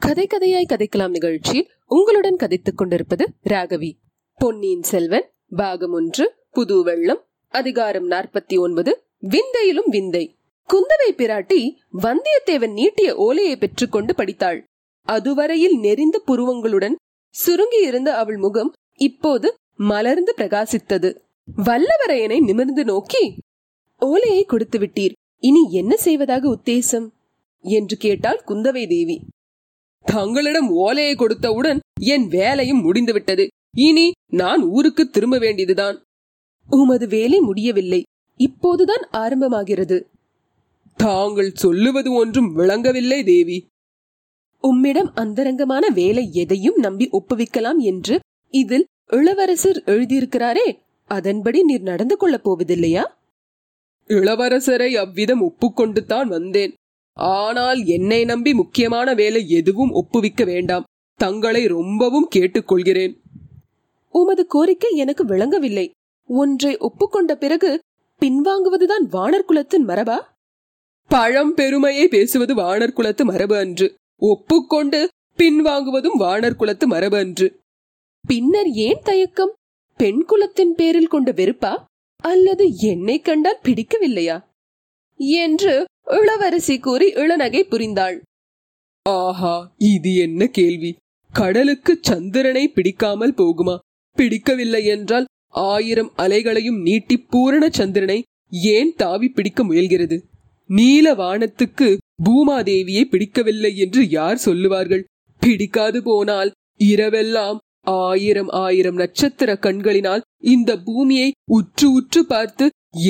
கதை கதையாய் கதைக்கலாம் நிகழ்ச்சியில் உங்களுடன் கதைத்துக் கொண்டிருப்பது ராகவி. பொன்னியின் செல்வன் பாகம் ஒன்று புது வெள்ளம் அதிகாரம் நாற்பத்தி ஒன்பது விந்தையிலும் விந்தை. குந்தவை பிராட்டி வந்தியத்தேவன் நீட்டிய ஓலையை பெற்றுக்கொண்டு படித்தாள். அதுவரையில் நெறிந்த புருவங்களுடன் சுருங்கி இருந்த அவள் முகம் இப்போது மலர்ந்து பிரகாசித்தது. வல்லவரையனை நிமிர்ந்து நோக்கி ஓலையை கொடுத்து விட்டீர். இனி என்ன செய்வதாக உத்தேசம்? என்று கேட்டாள் குந்தவை தேவி. தங்களிடம் ஓலையை கொடுத்தவுடன் என் வேலையும் முடிந்துவிட்டது. இனி நான் ஊருக்கு திரும்ப வேண்டியதுதான். உமது வேலை முடியவில்லை. இப்போதுதான் ஆரம்பமாகிறது. தாங்கள் சொல்லுவது ஒன்றும் விளங்கவில்லை தேவி. உம்மிடம் அந்தரங்கமான வேலை எதையும் நம்பி ஒப்புவிக்கலாம் என்று இதில் இளவரசர் எழுதியிருக்கிறாரே. அதன்படி நீர் நடந்து கொள்ளப் போவதில்லையா? இளவரசரை அவ்விதம் ஒப்புக்கொண்டு தான் வந்தேன். ஆனால் என்னை நம்பி முக்கியமான வேலை எதுவும் ஒப்புவிக்க வேண்டாம். தங்களை ரொம்பவும் கேட்டுக்கொள்கிறேன். உமது கோரிக்கை எனக்கு விளங்கவில்லை. ஒன்றை ஒப்புக்கொண்ட பிறகு பின்வாங்குவதுதான் வானர் குலத்தின் மரபா? பழம் பெருமையை பேசுவது வானர் குலத்து மரபு அன்று. ஒப்புக்கொண்டு பின்வாங்குவதும் வானர் குலத்து மரபு அன்று. பின்னர் ஏன் தயக்கம்? பெண் குலத்தின் பேரில் கொண்ட வெறுப்பா? அல்லது என்னை கண்டால் பிடிக்கவில்லையா? என்று இளவரசி கூறி இளநகை புரிந்தாள். ஆஹா இது என்ன கேள்வி? கடலுக்கு சந்திரனை பிடிக்காமல் போகுமா? பிடிக்கவில்லை என்றால் ஆயிரம் அலைகளையும் நீட்டி பூரண சந்திரனை ஏன் தாவி பிடிக்க முயல்கிறது? நீல வானத்துக்கு பூமாதேவியை பிடிக்கவில்லை என்று யார் சொல்லுவார்கள்? பிடிக்காது போனால் இரவெல்லாம் ஆயிரம் ஆயிரம் நட்சத்திர கண்களினால் இந்த பூமியை உற்று உற்று பார்த்து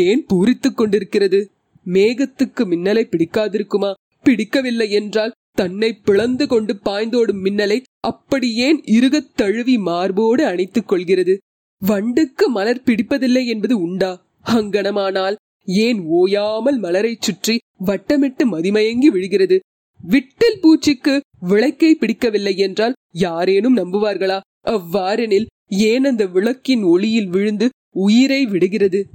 ஏன் பூரித்துக் கொண்டிருக்கிறது? மேகத்துக்கு மின்னலை பிடிக்காதிருக்குமா? பிடிக்கவில்லை என்றால் தன்னை பிளந்து கொண்டு பாய்ந்தோடும் மின்னலை அப்படி ஏன் இருகத் தழுவி மார்போடு அணைத்துக் கொள்கிறது. வண்டுக்கு மலர் பிடிப்பதில்லை என்பது உண்டா? அங்கனமானால் ஏன் ஓயாமல் மலரைச் சுற்றி வட்டமிட்டு மதிமயங்கி விழுகிறது? விட்டில் பூச்சிக்கு விளக்கை பிடிக்கவில்லை என்றால் யாரேனும் நம்புவார்களா? அவ்வாறெனில் ஏன் அந்த விளக்கின் ஒளியில் விழுந்து உயிரை விடுகிறது?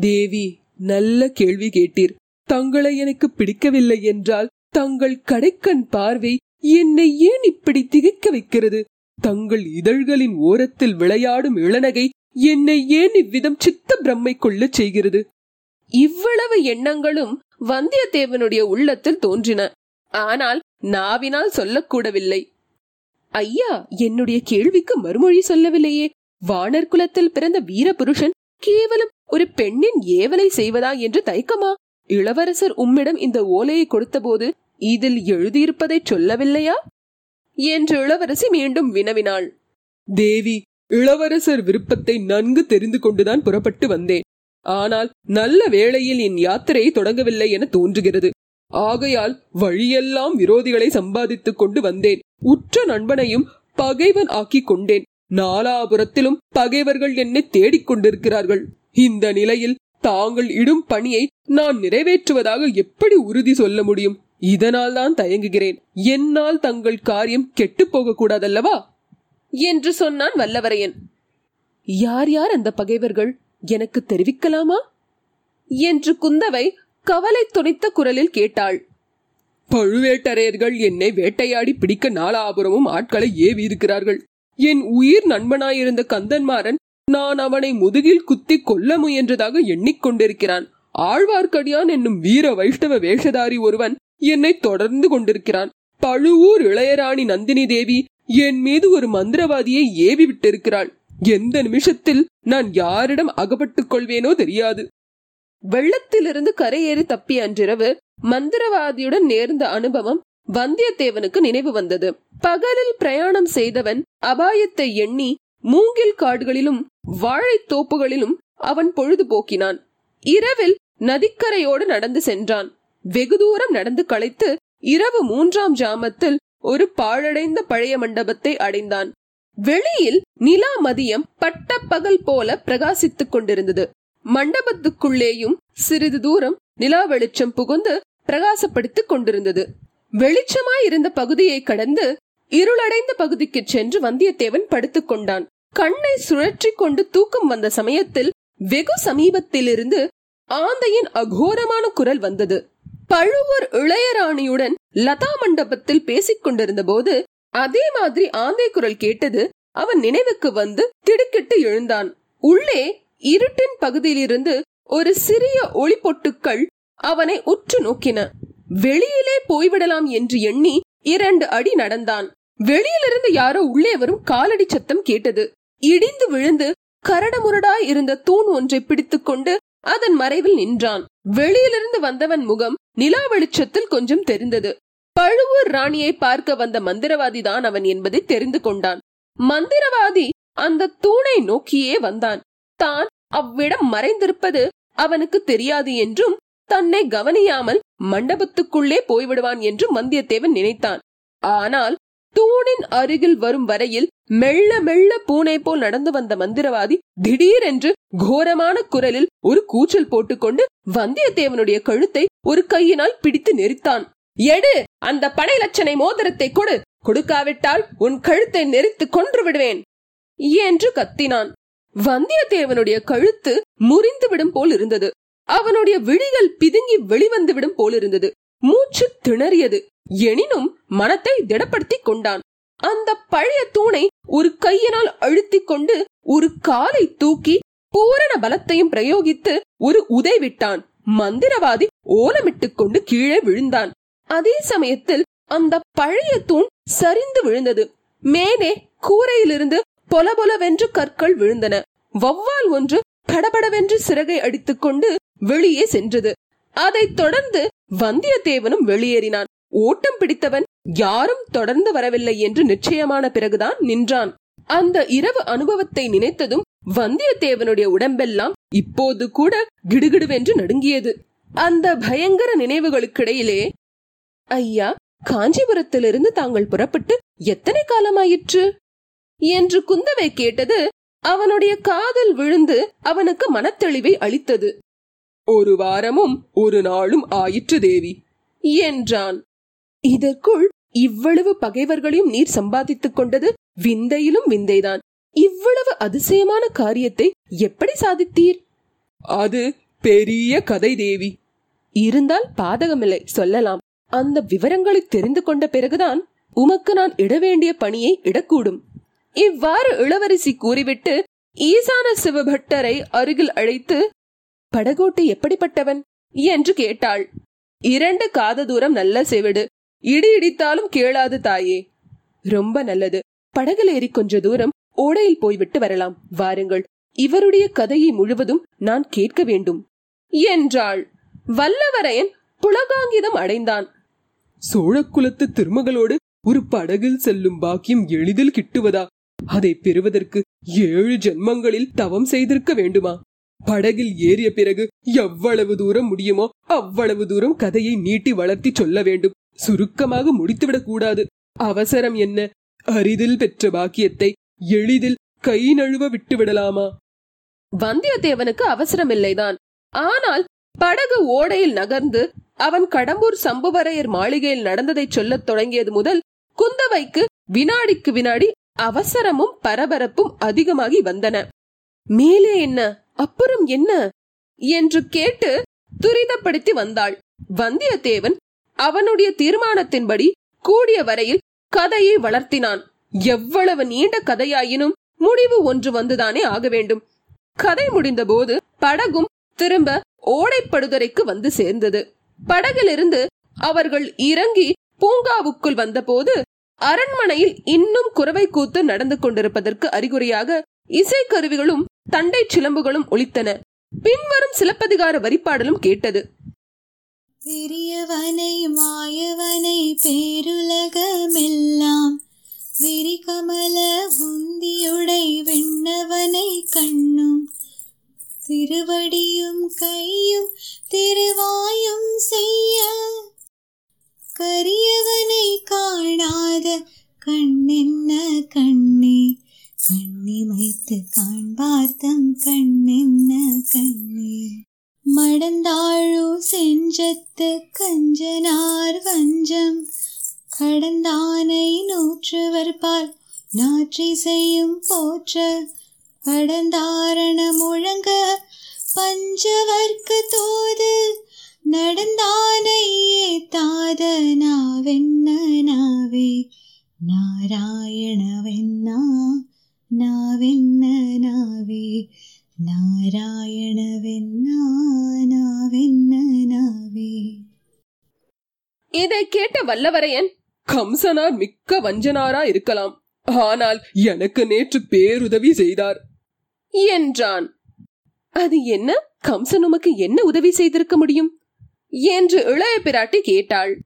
தேவி நல்ல கேள்வி கேட்டீர். தங்களை எனக்கு பிடிக்கவில்லை என்றால் தங்கள் கடைக்கண் பார்வை என்னை ஏன் இப்படி திகைக்க வைக்கிறது? தங்கள் இதழ்களின் ஓரத்தில் விளையாடும் இளநகை என்னை ஏன் இவ்விதம் சித்த பிரம்மை கொள்ள செய்கிறது? இவ்வளவு எண்ணங்களும் வந்தியத்தேவனுடைய உள்ளத்தில் தோன்றின. ஆனால் நாவினால் சொல்லக்கூடவில்லை. ஐயா என்னுடைய கேள்விக்கு மறுமொழி சொல்லவில்லையே. வானர் குலத்தில் பிறந்த வீரபுருஷன் கேவலம் ஒரு பெண்ணின் ஏவலை செய்வதா என்று தயக்கமா? இளவரசர் உம்மிடம் இந்த ஓலையை கொடுத்தபோது இதில் எழுதியிருப்பதை சொல்லவில்லையா? என்று இளவரசி மீண்டும் வினவினாள். தேவி இளவரசர் விருப்பத்தை நன்கு தெரிந்து கொண்டுதான் புறப்பட்டு வந்தேன். ஆனால் நல்ல வேளையில் என் யாத்திரையை தொடங்கவில்லை என தோன்றுகிறது. ஆகையால் வழியெல்லாம் விரோதிகளை சம்பாதித்துக் கொண்டு வந்தேன். உற்ற நண்பனையும் பகைவன் ஆக்கிக் கொண்டேன். நாலாபுரத்திலும் பகைவர்கள் என்னை தேடிக் கொண்டிருக்கிறார்கள். இந்த நிலையில் தாங்கள் இடும் பணியை நான் நிறைவேற்றுவதாக எப்படி உறுதி சொல்ல முடியும்? இதனால் தான் தயங்குகிறேன். என்னால் தங்கள் காரியம் கெட்டு போக கூடாதல்லவா என்று சொன்னான் வல்லவரையன். யார் யார் அந்த பகைவர்கள்? எனக்கு தெரிவிக்கலாமா? என்று குந்தவை கவலை துணித்த குரலில் கேட்டாள். பழுவேட்டரையர்கள் என்னை வேட்டையாடி பிடிக்க நாலாபுரமும் ஆட்களை ஏவி இருக்கிறார்கள் என் உயிர் நண்பனாயிருந்த கந்தன்மாறன் நான் அவனை முதுகில் குத்தி கொல்ல முயன்றதாக எண்ணிக்கொண்டிருக்கிறான் ஆழ்வார்க்கடியான் என்னும் வீர வைஷ்ணவ வேஷதாரி ஒருவன் என்னை தொடர்ந்து கொண்டிருக்கிறான். பழுவூர் இளையராணி நந்தினி தேவி என் மீது ஒரு மந்திரவாதியை ஏவி விட்டிருக்கிறாள். எந்த நிமிஷத்தில் நான் யாரிடம் அகப்பட்டுக் கொள்வேனோ தெரியாது. வெள்ளத்திலிருந்து கரையேறி தப்பிய அன்றிரவு மந்திரவாதியுடன் நேர்ந்த அனுபவம் வந்தியத்தேவனுக்கு நினைவு வந்தது. பகலில் பிரயாணம் செய்தவன் அபாயத்தை எண்ணி மூங்கில் காடுகளிலும் வாழைத் தோப்புகளிலும் அவன் பொழுது போக்கினான் இரவில் நதிக்கரையோடு நடந்து சென்றான். வெகு தூரம் நடந்து களைத்து இரவு மூன்றாம் ஜாமத்தில் ஒரு பாழடைந்த பழைய மண்டபத்தை அடைந்தான். வெளியில் நிலா மதியம் பட்டப்பகல் பகல் போல பிரகாசித்துக் கொண்டிருந்தது. மண்டபத்துக்குள்ளேயும் சிறிது தூரம் நிலா வெளிச்சம் புகுந்து பிரகாசப்படுத்திக் கொண்டிருந்தது. வெளிச்சமாய் இருந்த பகுதியை கடந்து இருளடைந்த பகுதிக்கு சென்று வந்தியத்தேவன் படுத்துக் கொண்டான். கண்ணை சுழற்றி கொண்டு தூக்கம் வந்த சமயத்தில் வெகு சமீபத்திலிருந்து ஆந்தையின் அகோரமான குரல் வந்தது. பழுவூர் இளையராணியுடன் லதா மண்டபத்தில் பேசிக் கொண்டிருந்த போது அதே மாதிரி ஆந்தை குரல் கேட்டது அவன் நினைவுக்கு வந்து திடுக்கிட்டு எழுந்தான். உள்ளே இருட்டின் பகுதியிலிருந்து ஒரு சிறிய ஒளி பொட்டுக்கள் அவனை உற்று நோக்கின. வெளியிலே போய்விடலாம் என்று எண்ணி இரண்டு அடி நடந்தான். வெளியிலிருந்து யாரோ உள்ளே வரும் காலடி சத்தம் கேட்டது. இடிந்து விழுந்து கரடமுரடாய் இருந்த தூண் ஒன்றை பிடித்துக்கொண்டு அதன் மறைவில் நின்றான். வெளியிலிருந்து வந்தவன் முகம் நிலா வெளிச்சத்தில் கொஞ்சம் தெரிந்தது. பழுவூர் ராணியை பார்க்க வந்த மந்திரவாதி தான் அவன் என்பதை தெரிந்து கொண்டான். மந்திரவாதி அந்த தூணை நோக்கியே வந்தான். தான் அவ்விடம் மறைந்திருப்பது அவனுக்கு தெரியாது என்றும் தன்னை கவனியாமல் மண்டபத்துக்குள்ளே போய்விடுவான் என்று வந்தியத்தேவன் நினைத்தான். ஆனால் தூணின் அருகில் வரும் வரையில் மெல்ல மெல்ல பூனை போல் நடந்து வந்த மந்திரவாதி திடீரென்று கோரமான குரலில் ஒரு கூச்சல் போட்டுக்கொண்டு வந்தியத்தேவனுடைய கழுத்தை ஒரு கையினால் பிடித்து நெரித்தான். எடு அந்த பனை லட்சணை மோதிரத்தை கொடு. கொடுக்காவிட்டால் உன் கழுத்தை நெரித்து கொன்று விடுவேன். என்று கத்தினான். வந்தியத்தேவனுடைய கழுத்து முறிந்து விடும் போல் இருந்தது. அவனுடைய விழிகள் பிதுங்கி வெளிவந்து விடும் போல் இருந்தது. மூச்சு திணறியது. எனினும் மனத்தை திடப்படுத்திக் கொண்டான். அந்த பழைய தூணை ஒரு கையினால் அழுத்திக் கொண்டு ஒரு காலை தூக்கி பூரண பலத்தையும் பிரயோகித்து ஒரு உதை விட்டான். மந்திரவாதி ஓலமிட்டுக் கொண்டு கீழே விழுந்தான். அதே சமயத்தில் அந்த பழைய தூண் சரிந்து விழுந்தது. மேலே கூரையிலிருந்து பொலபொலவென்று கற்கள் விழுந்தன. வௌவால் ஒன்று படபடவென்று சிறகை அடித்துக்கொண்டு வெளியே சென்றது. அதைத் தொடர்ந்து வந்தியத்தேவனும் வெளியேறினான். ஓட்டம் பிடித்தவன் யாரும் தொடர்ந்து வரவில்லை என்று நிச்சயமான பிறகுதான் நின்றான். அந்த இரவு அனுபவத்தை நினைத்ததும் வந்தியத்தேவனுடைய உடம்பெல்லாம் இப்போது கூட கிடுகிடுவென்று நடுங்கியது. அந்த பயங்கர நினைவுகளுக்கிடையிலே ஐயா காஞ்சிபுரத்திலிருந்து தாங்கள் புறப்பட்டு எத்தனை காலமாயிற்று? என்று குந்தவை கேட்டது அவனுடைய காதல் விழுந்து அவனுக்கு மனத்தெளிவை அளித்தது. ஒரு வாரமும் ஒரு நாளும் ஆயிற்று தேவி என்றான். இதற்குள் இவ்வளவு பகைவர்களையும் நீர் சம்பாதித்துக் கொண்டது விந்தையிலும் விந்தைதான். இவ்வளவு அதிசயமான காரியத்தை எப்படி சாதித்தீர்? அது பெரிய கதை தேவி. இருந்தால் பாதகமில்லை சொல்லலாம். அந்த விவரங்களை தெரிந்து கொண்ட பிறகுதான் உமக்கு நான் இட வேண்டிய பணியை இடக்கூடும். இவ்வாறு இளவரசி கூறிவிட்டு ஈசான சிவபட்டரை அருகில் அழைத்து படகோட்டி எப்படிப்பட்டவன்? என்று கேட்டாள். இரண்டு காத தூரம் நல்ல செவிடு. இடி இடித்தாலும் கேளாது தாயே. ரொம்ப நல்லது. படகுல ஏறி கொஞ்ச தூரம் ஓடையில் போய்விட்டு வரலாம். வாருங்கள். இவருடைய கதையை முழுவதும் நான் கேட்க வேண்டும். என்றாள். வல்லவரையன் புலகாங்கிதம் அடைந்தான். சோழக்குலத்து திருமகளோடு ஒரு படகில் செல்லும் பாக்கியம் எளிதில் கிட்டுவதா? அதை பெறுவதற்கு ஏழு ஜென்மங்களில் தவம் செய்திருக்க வேண்டுமா? படகில் ஏறிய பிறகு எவ்வளவு தூரம் முடியுமோ அவ்வளவு தூரம் கதையை நீட்டி வளர்த்தி சொல்ல வேண்டும். சுருக்கமாக முடித்துவிடக் கூடாது. அவசரம் என்ன? அரிதில் பெற்ற பாக்கியத்தை எளிதில் கை நழுவ விட்டு விடலாமா வந்தியத்தேவனுக்கு அவசரமில்லைதான். ஆனால் படகு ஓடையில் நகர்ந்து அவன் கடம்பூர் சம்புவரையர் மாளிகையில் நடந்ததைச் சொல்லத் தொடங்கியது முதல் குந்தவைக்கு வினாடிக்கு வினாடி அவசரமும் பரபரப்பும் அதிகமாகி வந்தன. மேலே என்ன? அப்புறம் என்ன? என்று கேட்டு துரிதப்படுத்தி வந்தாள். வந்தியத்தேவன் அவனுடைய தீர்மானத்தின்படி கூடிய வரையில் கதையை வளர்த்தினான். எவ்வளவு நீண்ட கதையாயினும் முடிவு ஒன்று வந்துதானே ஆக வேண்டும். கதை முடிந்தபோது படகும் திரும்ப ஓடைப்படுதுறைக்கு வந்து சேர்ந்தது. படகிலிருந்து அவர்கள் இறங்கி பூங்காவுக்குள் வந்தபோது அரண்மனையில் இன்னும் குறவை கூத்து நடந்து கொண்டிருப்பதற்கு அறிகுறியாக இசைக்கருவிகளும் தண்டை சிலம்புகளும் ஒலித்தன. பின்வரும் சிலப்பதிகார வரிப்பாடலும் கேட்டது. பெரியவனை மாயவனை பேருலகமெல்லாம் விரிகமல உந்தியுடை விண்ணவனை கண்ணும். திருவடியும் கையும் திருவாயும் செய்ய கரியவனை காணாத கண்ணென்ன கண்ணே? கண்ணிமைத்து காண்பார்த்தம் கண்ணென்ன கண்ணே? மடந்தாழு செஞ்சத்து கஞ்சனார் வஞ்சம். கடந்தானை நூற்றுவர்பால் நாற்றி செய்யும் போற்ற. படந்தாரண முழங்க பஞ்சவர்க்கு தோது. நடந்தானை ஏத்தாத நாவென்ன நாராயணவென்னா நாவென்ன நாவே நாராயணவென்னா நாவென்ன நாவே இதை கேட்ட வல்லவரையன் கம்சனார் மிக்க வஞ்சனாரா இருக்கலாம். ஆனால் எனக்கு நேற்று பேருதவி செய்தார். என்றான். அது என்ன? கம்சன் உமக்கு என்ன உதவி செய்திருக்க முடியும்? என்று இளைய பிராட்டி கேட்டாள்.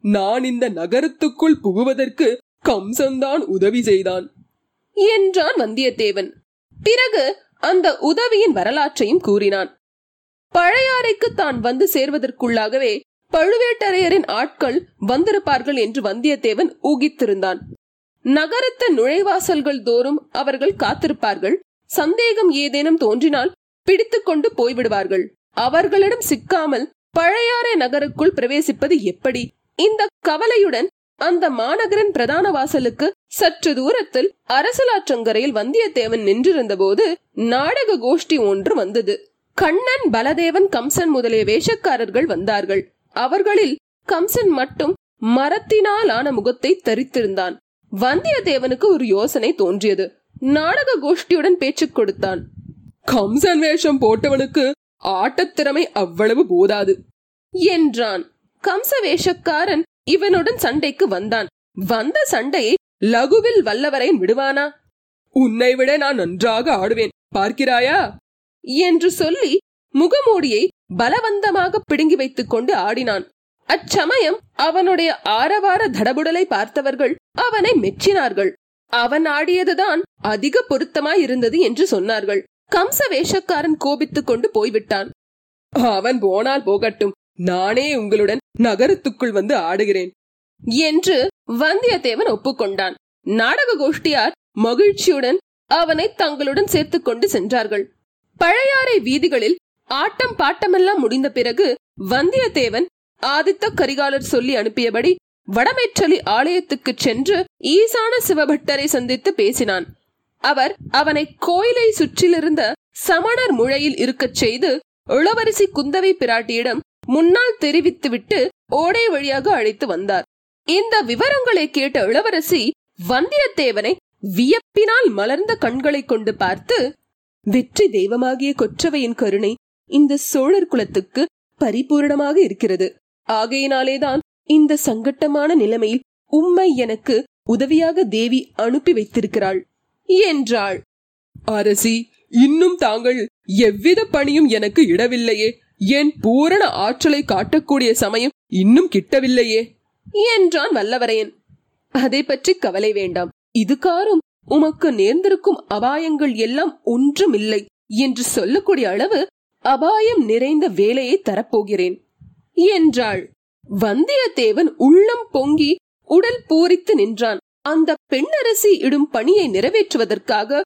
நான் இந்த நகரத்துக்குள் புகுவதற்கு கம்சன்தான் உதவி செய்தான். என்றான் வந்தியத்தேவன். பிறகு அந்த உதவியின் வரலாற்றையும் கூறினான். பழையாறைக்கு தான் வந்து சேர்வதற்குள்ளாகவே பழுவேட்டரையரின் ஆட்கள் வந்திருப்பார்கள் என்று வந்தியத்தேவன் ஊகித்திருந்தான். நகரத்து நுழைவாசல்கள் தோறும் அவர்கள் காத்திருப்பார்கள். சந்தேகம் ஏதேனும் தோன்றினால் பிடித்துக்கொண்டு போய்விடுவார்கள். அவர்களிடம் சிக்காமல் பழையாறை நகருக்குள் பிரவேசிப்பது எப்படி? இந்த கவலையுடன் அந்த மாநகரின் பிரதான வாசலுக்கு சற்று தூரத்தில் அரசலாற்றங்கரையில் வந்தியத்தேவன் நின்றிருந்த போது நாடக கோஷ்டி ஒன்று வந்தது. கண்ணன் பலதேவன் கம்சன் முதலிய வேஷக்காரர்கள் வந்தார்கள். அவர்களில் கம்சன் மட்டும் மரத்தினால் ஆன முகத்தை தரித்திருந்தான். வந்தியத்தேவனுக்கு ஒரு யோசனை தோன்றியது. நாடக கோஷ்டியுடன் பேச்சு கொடுத்தான். கம்சன் வேஷம் போட்டவனுக்கு ஆட்டத்திறமை அவ்வளவு போதாது என்றான். கம்ச வேஷக்காரன் இவனுடன் சண்டைக்கு வந்தான். வந்த சண்டையை லகுவில் வல்லவரை விடுவானா? உன்னை விட நான் நன்றாக ஆடுவேன் பார்க்கிறாயா? என்று சொல்லி முகமூடியை பலவந்தமாக பிடுங்கி வைத்துக் கொண்டு ஆடினான். அச்சமயம் அவனுடைய ஆரவார தடபுடலை பார்த்தவர்கள் அவனை மெச்சினார்கள். அவன் ஆடியதுதான் அதிக பொருத்தமாய் இருந்தது என்று சொன்னார்கள். கம்ச வேஷக்காரன் கோபித்துக் கொண்டு போய்விட்டான். அவன் போனால் போகட்டும் நானே உங்களுடன் நகரத்துக்குள் வந்து ஆடுகிறேன் என்று வந்தியத்தேவன் ஒப்புக்கொண்டான். நாடக கோஷ்டியார் மகிழ்ச்சியுடன் அவனை தங்களுடன் சேர்த்துக் கொண்டு சென்றார்கள். பழையாறை வீதிகளில் ஆட்டம் பாட்டமெல்லாம் முடிந்த பிறகு வந்தியத்தேவன் ஆதித்த கரிகாலர் சொல்லி அனுப்பியபடி வடமேற்றலி ஆலயத்துக்கு சென்று ஈசான சிவபட்டரை சந்தித்து பேசினான். அவர் அவனை கோயிலை சுற்றிலிருந்த சமணர் முழையில் இருக்கச் செய்து இளவரசி குந்தவை பிராட்டியிடம் முன்னால் தெரிவித்துவிட்டு ஓடை வழியாக அழைத்து வந்தார். இந்த விவரங்களை கேட்ட இளவரசி வந்தியத்தேவனை வியப்பினால் மலர்ந்த கண்களை கொண்டு பார்த்து வெற்றி தெய்வமாகிய கொற்றவையின் கருணை இந்த சோழர் குலத்துக்கு பரிபூரணமாக இருக்கிறது. ஆகையினாலேதான் இந்த சங்கட்டமான நிலைமையில் உம்மை எனக்கு உதவியாக தேவி அனுப்பி வைத்திருக்கிறாள் என்றாள். அரசி இன்னும் தாங்கள் எவ்வித பணியும் எனக்கு இடவில்லையே. என் பூரண ஆற்றலை காட்டக்கூடிய சமயம் இன்னும் கிட்டவில்லையே என்றான் வல்லவரையன். அதை பற்றி கவலை வேண்டாம். இதுகாரும் உமக்கு நேர்ந்திருக்கும் அபாயங்கள் எல்லாம் ஒன்றுமில்லை என்று சொல்லக்கூடிய அளவு அபாயம் நிறைந்த வேலையை தரப்போகிறேன் என்றாள். வந்தியத்தேவன் உள்ளம் பொங்கி உடல் பூரித்து நின்றான். அந்த பெண்ணரசி இடும் பணியை நிறைவேற்றுவதற்காக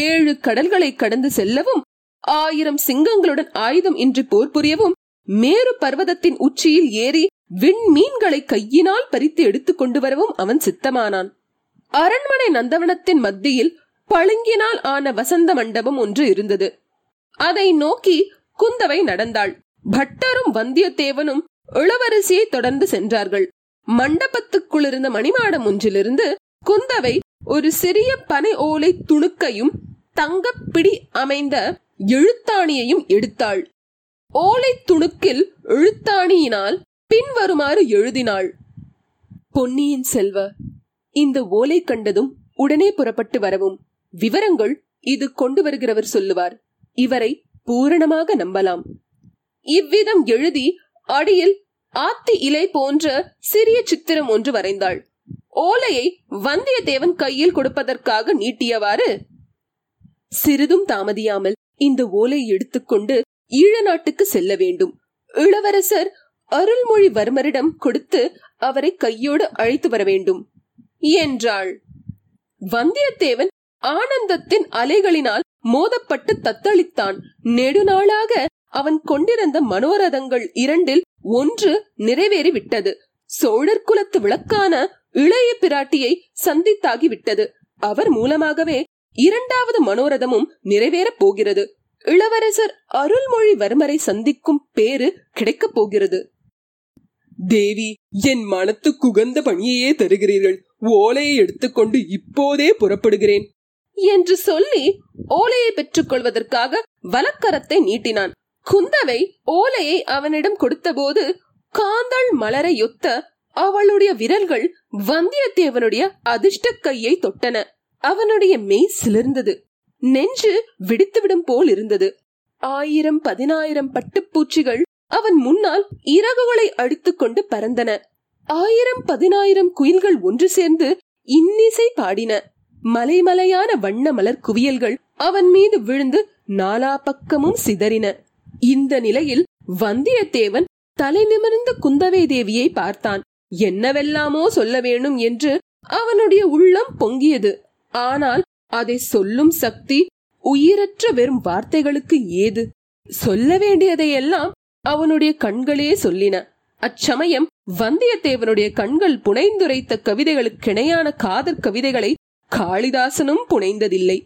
ஏழு கடல்களை கடந்து செல்லவும் ஆயிரம் சிங்கங்களுடன் ஆயுதம் இன்றி போர் புரியவும் மேரு பர்வதத்தின் உச்சியில் ஏறி விண்மீன்களை கையினால் பறித்து எடுத்துக் கொண்டு வரவும் அவன் சித்தமானான். அரண்மனை நந்தவனத்தின் மத்தியில் பளிங்கினால் ஆன வசந்த மண்டபம் ஒன்று இருந்தது. அதை நோக்கி குந்தவை நடந்தாள். பட்டரும் வந்தியத்தேவனும் இளவரசியை தொடர்ந்து சென்றார்கள். மண்டபத்துக்குள் இருந்த மணிமாடம் ஒன்றிலிருந்து குந்தவை ஒரு சிறிய பனை ஓலை துணுக்கையும் தங்கப்பிடி அமைந்த எழுத்தாணியையும் எடுத்தாள். ஓலை துணுக்கில் எழுத்தாணியினால் பின்வருமாறு எழுதினாள். பொன்னியின் செல்வ இந்த ஓலை கண்டதும் உடனே புறப்பட்டு வரவும். விவரங்கள் இது கொண்டு வருகிறவர் சொல்லுவார். இவரை பூரணமாக நம்பலாம். இவ்விதம் எழுதி அடியில் ஆத்தி இலை போன்ற சிறிய சித்திரம் ஒன்று வரைந்தாள். ஓலையை வந்தியத்தேவன் கையில் கொடுப்பதற்காக நீட்டியவாறு சிறிதும் தாமதியாமல் இந்த ஓலை எடுத்துக்கொண்டு ஈழ நாட்டுக்கு செல்ல வேண்டும். இளவரசர் அருள்மொழிவர்மரிடம் கொடுத்து அவரை கையோடு அழைத்து வர வேண்டும். என்றாள். வந்தியத்தேவன் ஆனந்தத்தின் அலைகளினால் மோதப்பட்டு தத்தளித்தான். நெடுநாளாக அவன் கொண்டிருந்த மனோரதங்கள் இரண்டில் ஒன்று நிறைவேறிவிட்டது. சோழர் குலத்து விளக்கான இளைய பிராட்டியை சந்தித்தாகிவிட்டது. அவர் மூலமாகவே இரண்டாவது மனோரதமும் நிறைவேறப் போகிறது. இளவரசர் அருள்மொழிவர்மரை சந்திக்கும் பேரு கிடைக்கப் போகிறது. தேவி என் மனத்துக்கு உகந்த பணியையே தருகிறீர்கள். ஓலையை எடுத்துக்கொண்டு இப்போதே புறப்படுகிறேன். என்று சொல்லி ஓலையை பெற்றுக் கொள்வதற்காக வலக்கரத்தை நீட்டினான். குந்தவை ஓலையை அவனிடம் கொடுத்தபோது காந்தள் மலரையொத்த அவளுடைய விரல்கள் வந்தியத்தேவனுடைய அதிர்ஷ்ட கையை தொட்டன. அவனுடைய மெய் சிலிர்ந்தது. நெஞ்சு விடுத்துவிடும் போல் இருந்தது. ஆயிரம் பதினாயிரம் பட்டுப்பூச்சிகள் அவன் முன்னால் இறகுகளை அடித்துக்கொண்டு பறந்தன. ஆயிரம் பதினாயிரம் குயில்கள் ஒன்று சேர்ந்து இன்னிசை பாடின. மலைமலையான வண்ண மலர் குவியல்கள் அவன் மீது விழுந்து நாலா பக்கமும் சிதறின. இந்த நிலையில் வந்தியத்தேவன் தலை நிமிர்ந்த குந்தவை தேவியை பார்த்தான். என்னவெல்லாமோ சொல்ல வேணும் என்று அவனுடைய உள்ளம் பொங்கியது. ஆனால் அதை சொல்லும் சக்தி உயிரற்ற வெறும் வார்த்தைகளுக்கு ஏது? சொல்ல வேண்டியதையெல்லாம் அவனுடைய கண்களே சொல்லின. அச்சமயம் வந்தியத்தேவனுடைய கண்கள் புனைந்துரைத்த கவிதைகளுக்கிணையான காதற் கவிதைகளை காளிதாசனும் புனைந்ததில்லை.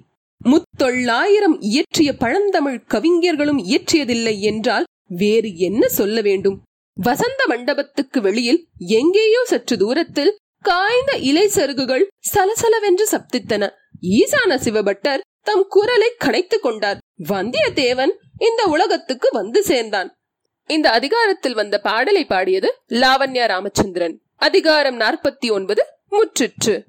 முத்தொள்ளாயிரம் இயற்றிய பழந்தமிழ் கவிஞர்களும் இயற்றியதில்லை என்றால் வேறு என்ன சொல்ல வேண்டும்? வசந்த மண்டபத்துக்கு வெளியில் எங்கேயோ சற்று தூரத்தில் காய்ந்த இலை சருகுகள் சலசலவென்று சப்தித்தன. ஈசான சிவபட்டர் தம் குரலை கனைத்துக் கொண்டார். வந்தியத்தேவன் இந்த உலகத்துக்கு வந்து சேர்ந்தான். இந்த அதிகாரத்தில் வந்த பாடலை பாடியது லாவண்யா ராமச்சந்திரன். அதிகாரம் நாற்பத்தி ஒன்பது முற்றிற்று.